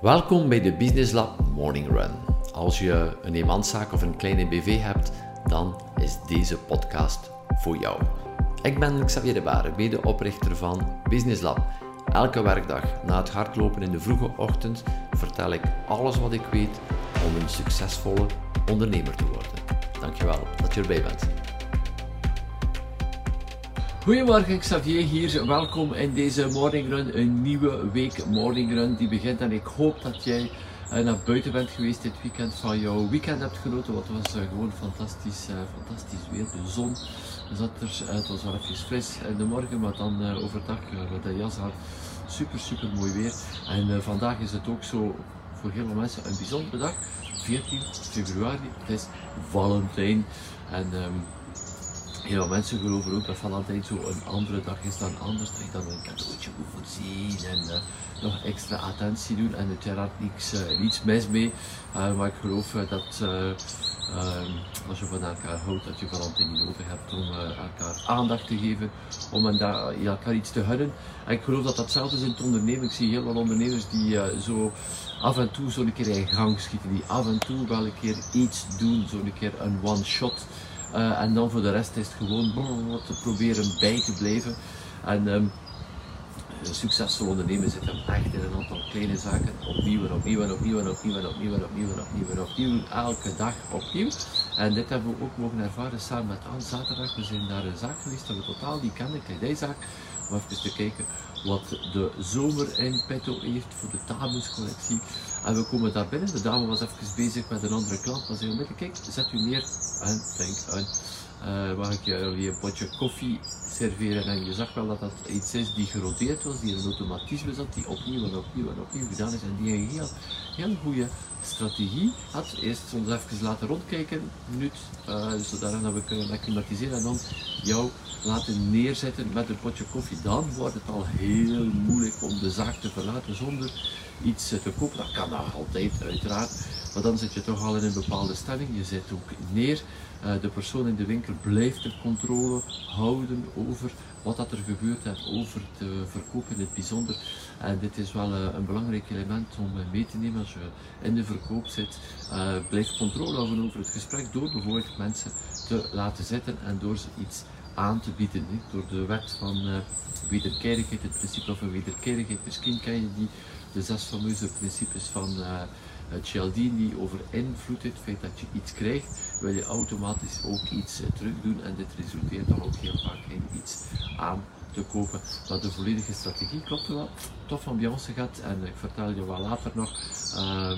Welkom bij de Business Lab Morning Run. Als je een eenmanszaak of een kleine BV hebt, dan is deze podcast voor jou. Ik ben Xavier de Baren, medeoprichter van Business Lab. Elke werkdag na het hardlopen in de vroege ochtend vertel ik alles wat ik weet om een succesvolle ondernemer te worden. Dankjewel dat je erbij bent. Goedemorgen, Xavier hier. Welkom in deze morning run. Een nieuwe week morning run die begint. En ik hoop dat jij uh, naar buiten bent geweest dit weekend, van jouw weekend hebt genoten. Want het was uh, gewoon fantastisch, uh, fantastisch weer. De zon zat er, het was wel even fris in de morgen, maar dan overdag met de jas aan. Super, super mooi weer. En vandaag is het ook zo voor heel veel mensen een bijzondere dag. 14 februari, het is Valentijn. En um, Heel veel mensen geloven ook dat Valentijn zo een andere dag is dan anders. Dat je dan een cadeautje moet voorzien en uh, nog extra attentie doen. En uiteraard niets, uh, niets mis mee. Uh, maar ik geloof dat ehm, als je van elkaar houdt, dat je Valentijn niet nodig hebt om elkaar aandacht te geven. Om elkaar iets te gunnen. En ik geloof dat datzelfde is in het ondernemen. Ik zie heel veel ondernemers die zo af en toe zo'n keer in gang schieten. Die af en toe wel een keer iets doen. Zo'n keer een one shot. Uh, en dan voor de rest is het gewoon brrr, te proberen bij te blijven. En um, een succesvol ondernemen zit hem echt in een aantal kleine zaken. Opnieuw en opnieuw en opnieuw en opnieuw en opnieuw en opnieuw en opnieuw en opnieuw. Elke dag opnieuw. En dit hebben we ook mogen ervaren samen met Anne zaterdag. We zijn naar een zaak geweest dat we totaal die kennen, kledijzaak. Om even te kijken wat de zomer in petto heeft voor de Tamus collectie. En we komen daar binnen. De dame was even bezig met een andere klant. Maar zei onmiddellijk, kijk, zet u neer en denk aan uh, mag ik jullie een potje koffie serveren. En je zag wel dat dat iets is die geroteerd was, die een automatisme zat, die opnieuw en opnieuw en opnieuw gedaan is. En die een heel, heel goede strategie had. Eerst ons even laten rondkijken, minuut, uh, zodat we kunnen acclimatiseren en dan jou laten neerzetten met een potje koffie. Dan wordt het al heel moeilijk om de zaak te verlaten zonder iets te kopen. Dat kan nog altijd, uiteraard. Maar dan zit je toch al in een bepaalde stemming. Je zit ook neer. Uh, de persoon in de winkel blijft de controle houden over wat dat er gebeurt en over te verkopen in het bijzonder. En dit is wel uh, een belangrijk element om mee te nemen als je in de verkoop zit. Blijf controle houden over het gesprek door bijvoorbeeld mensen te laten zitten en door ze iets aan te bieden. Door de wet van wederkerigheid, het principe van wederkerigheid. Misschien ken je die, de zes fameuze principes van Cialdini over invloed, het feit dat je iets krijgt, wil je automatisch ook iets uh, terug doen en dit resulteert dan ook heel vaak in iets aan te kopen. Maar de volledige strategie klopt wel. Tof ambiance gehad en ik vertel je wel later nog uh,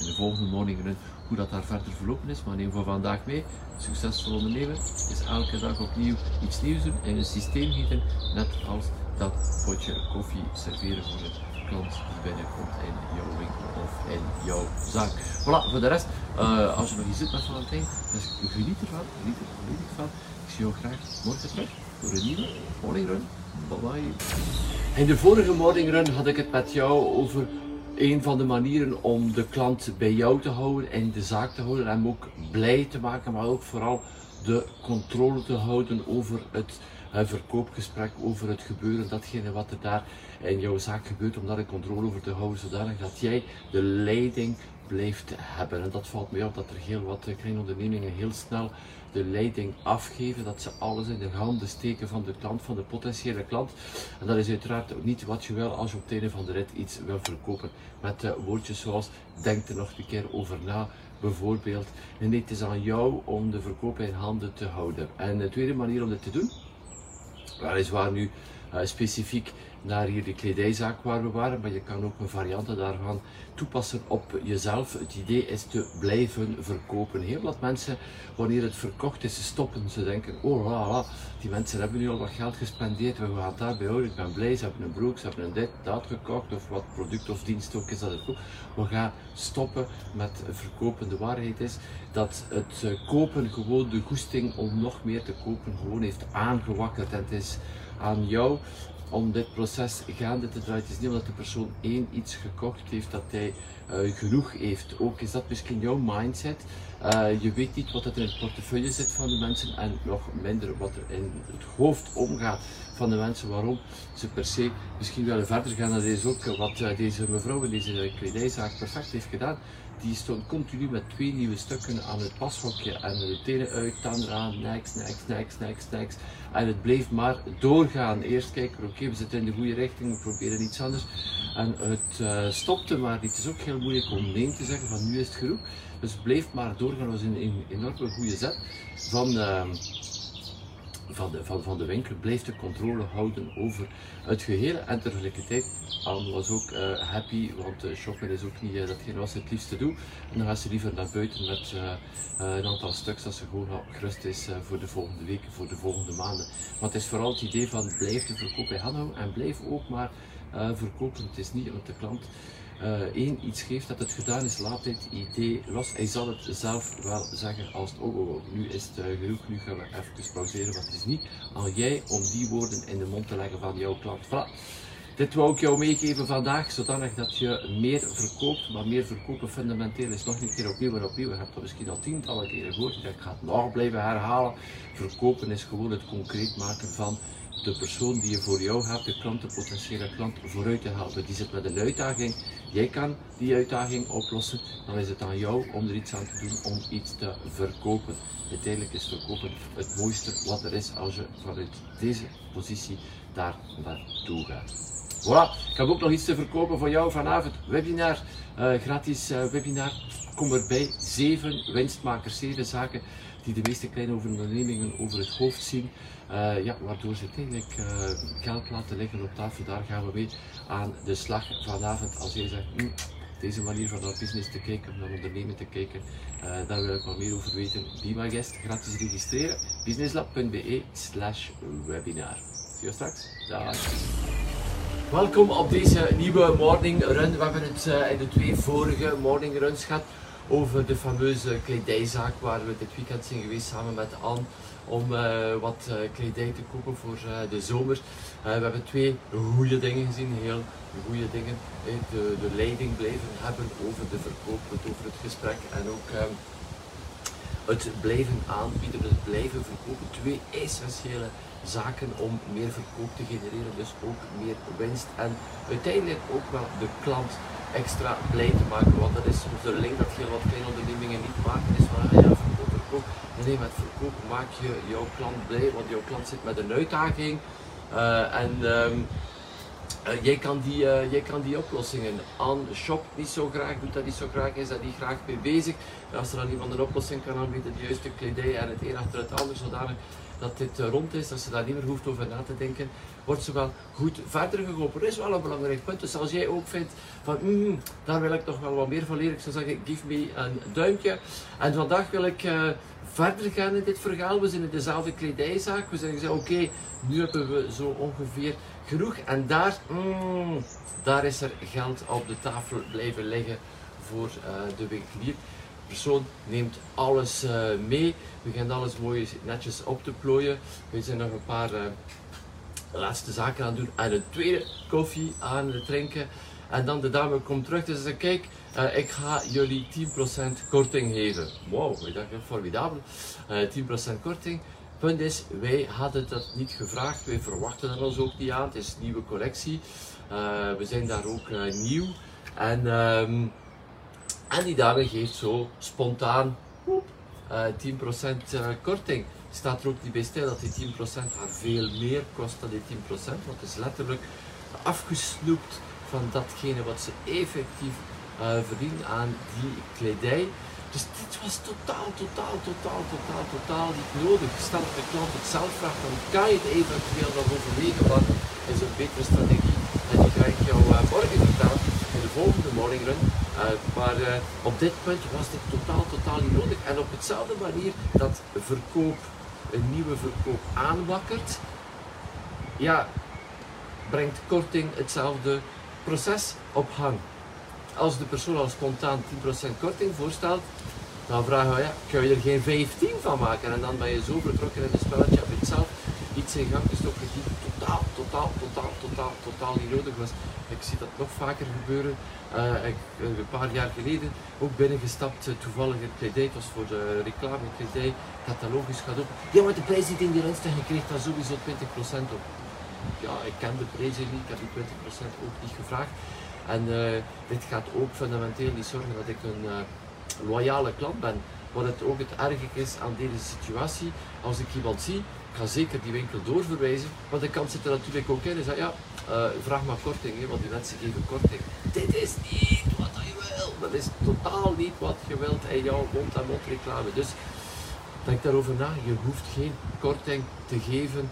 in de volgende morning run hoe dat daar verder verlopen is. Maar neem voor vandaag mee. Succesvol ondernemen is elke dag opnieuw iets nieuws doen in een systeem gieten, net als dat potje koffie serveren voor een klant binnenkomt in jouw winkel of in jouw zaak. Voilà, voor de rest, uh, als je nog iets zit met Valentijn, dus geniet ervan, geniet er volledig van. Ik zie jou graag morgen terug voor een nieuwe morning run. Bye bye. In de vorige morning run had ik het met jou over een van de manieren om de klant bij jou te houden en de zaak te houden en hem ook blij te maken, maar ook vooral de controle te houden over het verkoopgesprek, over het gebeuren, datgene wat er daar in jouw zaak gebeurt, om daar een controle over te houden, zodanig dat jij de leiding blijft hebben. En dat valt mij op dat er heel wat kleine ondernemingen heel snel de leiding afgeven, dat ze alles in de handen steken van de klant, van de potentiële klant. En dat is uiteraard niet wat je wil als je op het einde van de rit iets wil verkopen. Met uh, woordjes zoals, denk er nog een keer over na, bijvoorbeeld. En het is aan jou om de verkoop in handen te houden. En de tweede manier om dit te doen, weliswaar nu uh, specifiek naar hier de kledijzaak waar we waren, maar je kan ook een variant daarvan toepassen op jezelf. Het idee is te blijven verkopen. Heel wat mensen, wanneer het verkocht is, stoppen. Ze denken, oh la la, die mensen hebben nu al wat geld gespendeerd, we gaan daarbij houden, ik ben blij, ze hebben een broek, ze hebben een dit, dat gekocht, of wat product of dienst ook is dat het ook. We gaan stoppen met verkopen. De waarheid is dat het eh, kopen gewoon de goesting om nog meer te kopen gewoon heeft aangewakkerd. En het is aan jou om dit proces gaande te draaien. Het is niet omdat de persoon één iets gekocht heeft dat hij uh, genoeg heeft. Ook is dat misschien jouw mindset. Uh, je weet niet wat er in het portefeuille zit van de mensen en nog minder wat er in het hoofd omgaat van de mensen waarom ze per se misschien willen verder gaan. Dat is ook wat eh, deze mevrouw in deze kledijzaak perfect heeft gedaan. Die stond continu met twee nieuwe stukken aan het pashokje en de tenen uit, tanden aan, next, next, next, next, next. En het bleef maar doorgaan. Eerst kijken, oké, we zitten in de goede richting, we proberen iets anders. En het uh, stopte maar. Het is ook heel moeilijk om nee te zeggen van nu is het genoeg. Dus het bleef maar doorgaan. Dat was een, een enorme goede zet van, uh, van, de, van, van de winkel. Bleef de controle houden over het geheel. En tegelijkertijd, was ook uh, happy, want uh, shoppen is ook niet uh, datgene wat ze het liefste doet. En dan gaat ze liever naar buiten met een aantal stuks dat ze gewoon gerust is voor de volgende weken, voor de volgende maanden. Maar het is vooral het idee van blijf de verkoop bij hand en blijf ook maar verkopen. Het is niet want de klant één iets geeft dat het gedaan is, laat dit idee los. Hij zal het zelf wel zeggen als het, oh, oh, oh nu is het uh, genoeg, nu gaan we even pauzeren, want het is niet aan jij om die woorden in de mond te leggen van jouw klant. Dit wou ik jou meegeven vandaag, zodanig dat je meer verkoopt, maar meer verkopen fundamenteel is nog een keer opnieuw en opnieuw. Je hebt dat misschien al tientallen keren gehoord, ik ga het nog blijven herhalen. Verkopen is gewoon het concreet maken van de persoon die je voor jou hebt, de klant, de potentiële klant, vooruit te helpen. Die zit met een uitdaging, jij kan die uitdaging oplossen, dan is het aan jou om er iets aan te doen om iets te verkopen. Uiteindelijk is verkopen het mooiste wat er is als je vanuit deze positie daar naartoe gaat. Voilà, ik heb ook nog iets te verkopen voor jou vanavond. Webinar, uh, gratis uh, webinar. Kom erbij. Zeven winstmakers, zeven zaken die de meeste kleine ondernemingen over het hoofd zien. Uh, ja, waardoor ze uiteindelijk uh, geld laten liggen op tafel. Daar gaan we mee aan de slag vanavond. Als jij zegt, hm, deze manier van naar business te kijken, naar ondernemen te kijken, daar wil ik wat meer over weten. Be my guest, gratis registreren. businesslab.be slash webinar. Zie je straks. Dag. Welkom op deze nieuwe morning run. We hebben het in de twee vorige morning runs gehad over de fameuze kledijzaak waar we dit weekend zijn geweest samen met Anne om uh, wat uh, kledij te kopen voor de zomer. we hebben twee goede dingen gezien, heel goede dingen. De, de leiding blijven hebben over de verkoop, over het gesprek en ook ehm, het blijven aanbieden, het blijven verkopen. Twee essentiële zaken om meer verkoop te genereren, dus ook meer winst en uiteindelijk ook wel de klant extra blij te maken, want dat is soms de link dat heel wat kleine ondernemingen niet maken, is van ah ja, verkoop, verkoop. Nee, met verkoop maak je jouw klant blij, want jouw klant zit met een uitdaging uh, en um, uh, jij, kan die, uh, jij kan die oplossingen aan shop niet zo graag, doet dat niet zo graag, is dat niet graag mee bezig. Als er dan iemand een oplossing kan aanbieden, de juiste kledij en het een achter het ander, zodanig dat dit eh, rond is, dat ze daar niet meer hoeft over na te denken, wordt ze wel goed verder geholpen. Dat is wel een belangrijk punt. Dus als jij ook vindt van, mm, daar wil ik toch wel wat meer van leren, ik zou zeggen, give me een duimpje. En vandaag wil ik verder gaan in dit verhaal. We zijn in dezelfde kledijzaak. We gezegd, oké, nu hebben we zo ongeveer genoeg. En daar, mm, daar is er geld op de tafel blijven liggen voor uh, de winkelier persoon neemt alles uh, mee. We gaan alles mooi netjes op te plooien. We zijn nog een paar uh, laatste zaken aan het doen. En een tweede koffie aan het drinken. En dan de dame komt terug en zegt, kijk, uh, ik ga jullie 10% korting geven. Wow, dat is formidabel. 10% korting. Punt is, wij hadden dat niet gevraagd. Wij verwachten er ons ook niet aan. Het is een nieuwe collectie. we zijn daar ook nieuw. En... En die dame geeft zo spontaan eh, 10% uh, korting. Staat er ook niet bij stil dat die 10% haar veel meer kost dan die 10%, want het is letterlijk afgesnoept van datgene wat ze effectief verdient aan die kledij. Dus dit was totaal, totaal, totaal, totaal, totaal niet nodig. Stel dat de klant het zelf vraagt, dan kan je het eventueel nog overwegen, maar is een betere strategie. En die ga ik jou morgen vertellen in de volgende morning run. Uh, maar uh, op dit punt was dit totaal, totaal niet nodig. En op hetzelfde manier dat verkoop, een nieuwe verkoop aanwakkert, ja, brengt korting hetzelfde proces op gang. Als de persoon al spontaan 10% korting voorstelt, dan vragen we, ja, kun je er geen 15 van maken? En dan ben je zo betrokken in het spelletje, heb je het zelf iets in gang gestoken die totaal, totaal, totaal, totaal, totaal niet nodig was. Ik zie dat nog vaker gebeuren. Uh, ik, een paar jaar geleden ook binnengestapt, uh, toevallig in kledij, het was voor de reclame kledij, catalogus gaat op. Ja, maar de prijs die in die randstijl gekregen, daar sowieso 20% op. ja, ik ken de prijzen niet, ik heb die 20% ook niet gevraagd. En uh, dit gaat ook fundamenteel niet zorgen dat ik een uh, loyale klant ben. Wat het ook het erge is aan deze situatie, als ik iemand zie, ik ga zeker die winkel doorverwijzen, want de kans zit er natuurlijk ook in. Dat ja, uh, vraag maar korting, hè, want die mensen geven korting. Dit is niet wat je wil. Dat is totaal niet wat je wilt in jouw mond-aan-mond reclame. Dus denk daarover na. Je hoeft geen korting te geven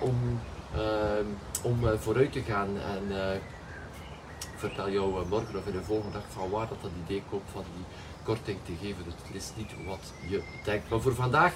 om, uh, om vooruit te gaan. En vertel jou morgen of in de volgende dag van waar dat, dat idee komt van die korting te geven. Dus het is niet wat je denkt. Maar voor vandaag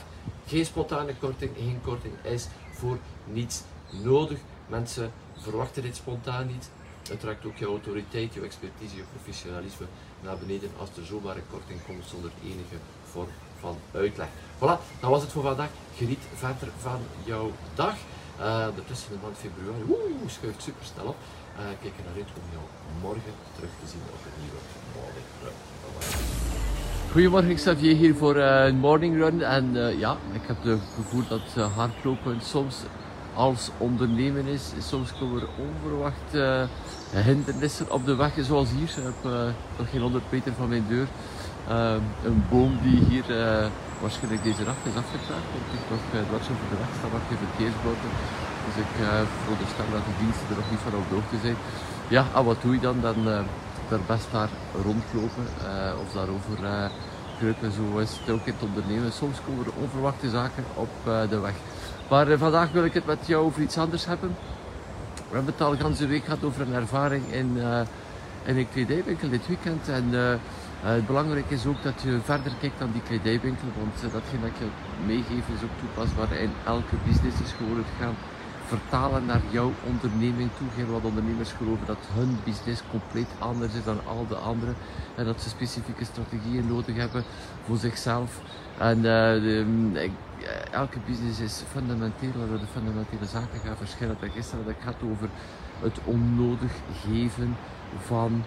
geen spontane korting, geen korting is voor niets nodig. Mensen verwachten dit spontaan niet. Het trekt ook je autoriteit, je expertise, je professionalisme naar beneden als er zomaar een korting komt zonder enige vorm van uitleg. Voilà, dat was het voor vandaag. Geniet verder van jouw dag. Uh, ondertussen de maand februari, oeh, schuift super snel op. Uh, kijk er naar uit om jou morgen terug te zien op een nieuwe Morning Run. Goedemorgen Xavier hier voor uh, een Morning Run. En uh, ja, ik heb het gevoel dat uh, hardlopen soms als ondernemen is. Soms komen er onverwacht hindernissen op de weg, zoals hier. Heb nog geen 100 meter van mijn deur een boom die hier uh, waarschijnlijk deze nacht is afgetraagd, want ik nog uh, dwars over de weg staan wat geen verkeersboten. Dus ik uh, veronderstel dat de diensten er nog niet van op de hoogte zijn. Ja, en wat doe je dan? Dan daar best daar rondlopen of daarover kruipen. Zo is het ook in het ondernemen. Soms komen er onverwachte zaken op de weg. Maar vandaag wil ik het met jou over iets anders hebben. We hebben het al de hele week gehad over een ervaring in, een kledijwinkel dit weekend. En, het belangrijke is ook dat je verder kijkt dan die kledijwinkel, want uh, datgene dat je meegeeft is ook toepasbaar in elke business. is gewoon het gaan vertalen naar jouw onderneming toe. Heel wat ondernemers geloven dat hun business compleet anders is dan al de anderen en dat ze specifieke strategieën nodig hebben voor zichzelf. En uh, de, elke business is fundamenteel, waar de fundamentele zaken gaan verschillen. Dat gisteren dat gaat over het onnodig geven van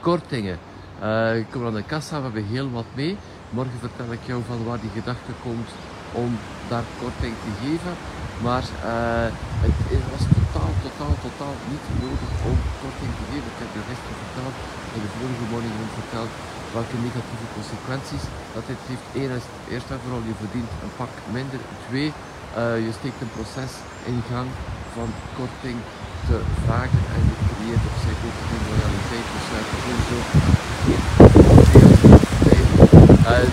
kortingen. Uh, ik kom aan de kassa, we hebben heel wat mee. Morgen vertel ik jou van waar die gedachte komt om daar korting te geven. Maar uh, het was totaal, totaal, totaal niet nodig om korting te geven. Ik heb je gisteren verteld, in de vorige morning verteld, welke negatieve consequenties dat dit heeft. Is eerst en vooral, je verdient een pak minder. Twee, uh, je steekt een proces in gang van korting te vragen en je creëert op zich ook een loyaliteit. Dus uh, sowieso uh,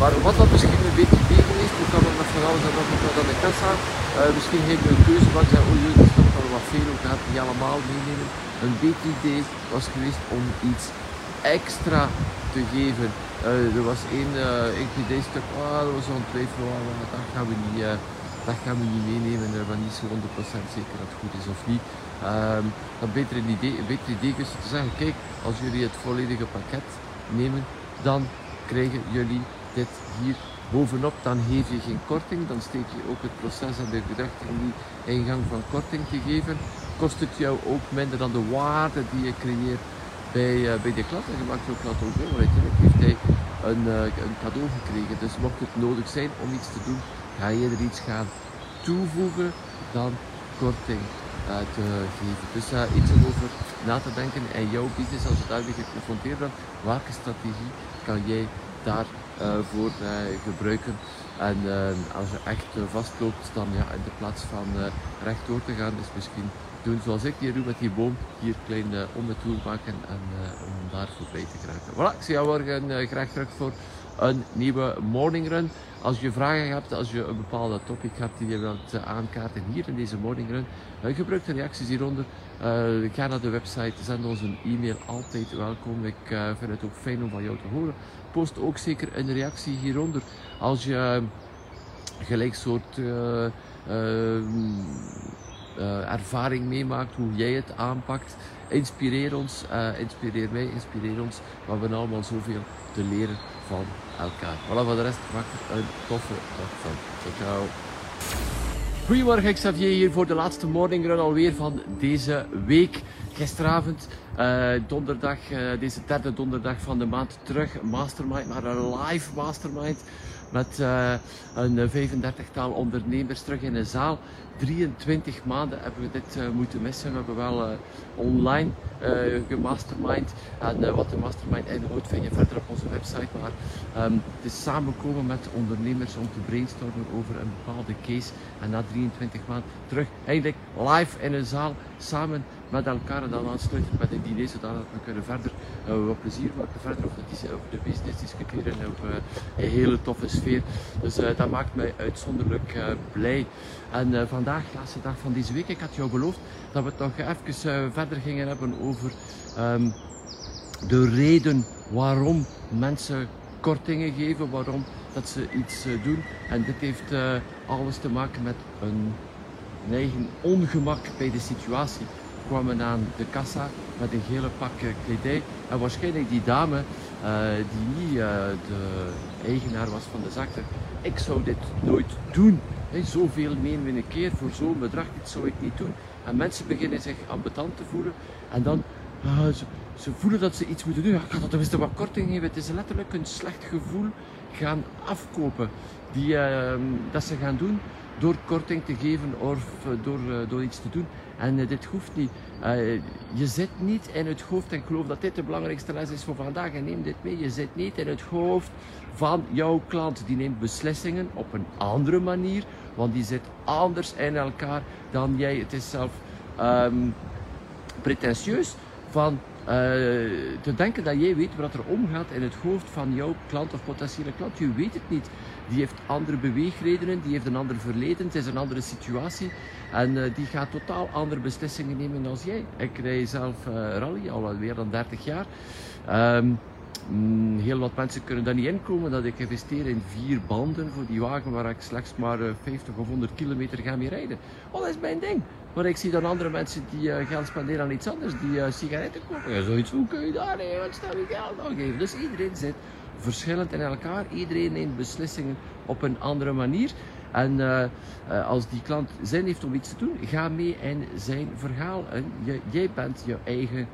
maar wat dat misschien een beetje tegen is, toen kan er nog van alles en nog wat aan de kassa. Uh, misschien heeft u een keuze van zeggen, oei, dat is wel wat veel, ook gaat niet allemaal meenemen. Een beter idee was geweest om iets extra te geven. Uh, er was één, uh, één idee-stuk, oh, dat was zo'n twijfel, oh, dat gaan we niet, uh, dat gaan we niet meenemen. We zijn niet zo 100% zeker dat het goed is of niet. Um, een beter idee, een beter idee is te zeggen, kijk, als jullie het volledige pakket nemen, dan krijgen jullie dit hier bovenop. Dan geef je geen korting, dan steek je ook het proces en de gedachte in die ingang van korting te geven. Kost het jou ook minder dan de waarde die je creëert bij, uh, bij de klant. En je maakt je klant ook mee, want uiteindelijk heeft hij een, uh, een cadeau gekregen. Dus mocht het nodig zijn om iets te doen, ga je er iets gaan toevoegen dan korting te geven. Dus uh, iets over na te denken en jouw business als je daarmee geconfronteerd bent, welke strategie kan jij daarvoor uh, gebruiken? En als je echt vastloopt, dan ja, in de plaats van rechtdoor te gaan, is misschien doen zoals ik hier doe met die boom, hier klein om het maken en om daar voorbij te geraken. Voilà, ik zie jou morgen graag terug voor een nieuwe morning run. Als je vragen hebt, als je een bepaalde topic hebt die je wilt eh, aankaarten hier in deze morning run, uh, gebruik de reacties hieronder. Uh, ga naar de website, zend ons een e-mail, altijd welkom. Ik vind het ook fijn om van jou te horen. Post ook zeker een reactie hieronder als je gelijk soort ervaring meemaakt, hoe jij het aanpakt. Inspireer ons, inspireer mij, inspireer ons. We hebben allemaal zoveel te leren van elkaar. Voilà, voor de rest maak een toffe dag van. Ciao. Goedemorgen, Xavier hier voor de laatste morning run alweer van deze week. gisteravond, donderdag, deze derde donderdag van de maand terug, mastermind, maar een live mastermind met uh, een 35-tal ondernemers terug in de zaal. 23 maanden hebben we dit uh, moeten missen. We hebben wel uh, online gemastermind. En wat de mastermind inhoudt vind je verder op onze website. Maar um, het is samenkomen met ondernemers om te brainstormen over een bepaalde case. En na 23 maanden terug eigenlijk live in een zaal samen met elkaar en dan aansluiten met een diner, zodat we kunnen verder uh, wat plezier maken, verder over de, over de business discussiëren uh, een hele toffe sfeer. Dus uh, dat maakt mij uitzonderlijk blij. En vandaag, laatste dag van deze week, ik had jou beloofd dat we nog even verder gingen hebben over um, de reden waarom mensen kortingen geven, waarom dat ze iets doen. En dit heeft alles te maken met een eigen ongemak bij de situatie kwamen aan de kassa met een gele pak eh, kledij. En waarschijnlijk die dame, uh, die niet uh, de eigenaar was van de zaak, ik zou dit nooit doen. Zoveel meen we een keer voor zo'n bedrag, dit zou ik niet doen. En mensen beginnen zich ambetant te voelen en dan uh, ze, ze, voelen dat ze iets moeten doen. Ja, ik ga dat tenminste wat korting geven. Het is letterlijk een slecht gevoel gaan afkopen die, ehm, dat ze gaan doen door korting te geven of door, door iets te doen. En uh, dit hoeft niet. Je zit niet in het hoofd, en ik geloof dat dit de belangrijkste les is voor vandaag, en neem dit mee. Je zit niet in het hoofd van jouw klant. Die neemt beslissingen op een andere manier, want die zit anders in elkaar dan jij. Het is zelf um, pretentieus van uh, te denken dat jij weet wat er omgaat in het hoofd van jouw klant of potentiële klant. Je weet het niet. Die heeft andere beweegredenen, die heeft een ander verleden, het is een andere situatie. En uh, die gaat totaal andere beslissingen nemen dan jij. Ik rij zelf uh, rally al meer dan 30 jaar. Um, heel wat mensen kunnen daar niet inkomen dat ik investeer in vier banden voor die wagen waar ik slechts maar 50 of 100 kilometer ga mee rijden. Oh, dat is mijn ding. Maar ik zie dan andere mensen die uh, geld spenderen aan iets anders, die uh, sigaretten kopen. Ja, zoiets, hoe kun je daar nee, wat stel je geld aan geven? Dus iedereen zit verschillend in elkaar. Iedereen neemt beslissingen op een andere manier. En uh, als die klant zin heeft om iets te doen, ga mee in zijn verhaal. En je, jij bent je eigen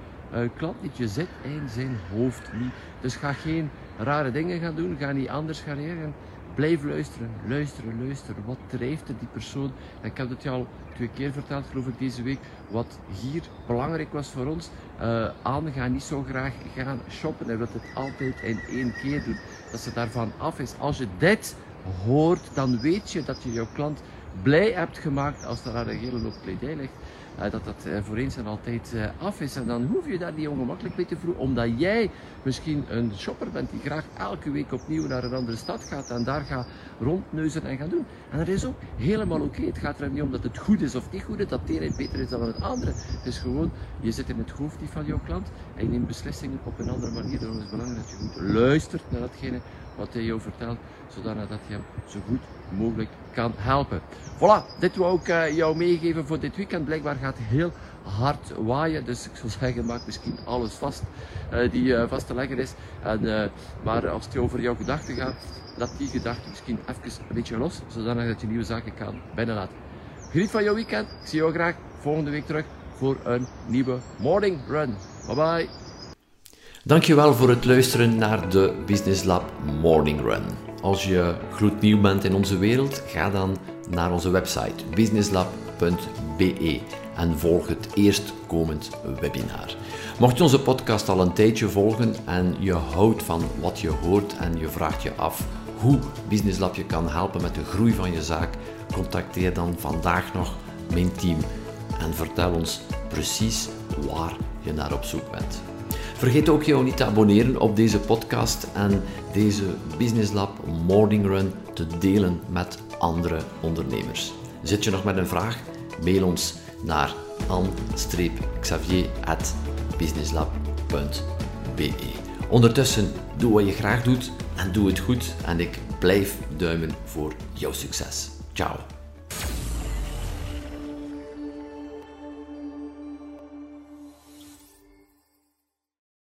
klant niet. Je zit in zijn hoofd niet. Dus ga geen rare dingen gaan doen. Ga niet anders gaan reageren. Blijf luisteren, luisteren, luisteren. Wat drijft die persoon? En ik heb het je al twee keer verteld, geloof ik, deze week. Wat hier belangrijk was voor ons. Uh, Anne gaat niet zo graag gaan shoppen. Hij wil het altijd in één keer doen. Dat ze daarvan af is. Als je dit hoort, dan weet je dat je jouw klant blij hebt gemaakt als er aan een hele hoop kledij ligt. Uh, dat dat uh, voor eens en altijd uh, af is. En dan hoef je daar niet ongemakkelijk mee te voelen, omdat jij misschien een shopper bent die graag elke week opnieuw naar een andere stad gaat en daar gaat rondneuzen en gaan doen. En dat is ook helemaal oké. Het gaat er niet om dat het goed is of niet goed is, dat het beter is dan het andere. Het is gewoon, je zit in het hoofd van jouw klant en je neemt beslissingen op een andere manier. Daarom is het belangrijk dat je goed luistert naar datgene wat hij jou vertelt, zodat je hem zo goed mogelijk kan helpen. Voilà, dit wou ik uh, jou meegeven voor dit weekend. Blijkbaar gaat heel hard waaien, dus ik zou zeggen, maak misschien alles vast uh, die uh, vast te leggen is. En, maar als het over jouw gedachten gaat, laat die gedachten misschien even een beetje los, zodat je nieuwe zaken kan binnenlaten. Geniet van jouw weekend. Ik zie jou graag volgende week terug voor een nieuwe morning run. Bye bye. Dankjewel voor het luisteren naar de Business Lab Morning Run. Als je gloednieuw bent in onze wereld, ga dan naar onze website businesslab.be en volg het eerstkomend webinar. Mocht je onze podcast al een tijdje volgen en je houdt van wat je hoort en je vraagt je af hoe Business Lab je kan helpen met de groei van je zaak, contacteer dan vandaag nog mijn team en vertel ons precies waar je naar op zoek bent. Vergeet ook jou niet te abonneren op deze podcast en deze Business Lab Morning Run te delen met andere ondernemers. Zit je nog met een vraag? Mail ons naar an-xavier.businesslab.be Ondertussen, doe wat je graag doet en doe het goed en ik blijf duimen voor jouw succes. Ciao.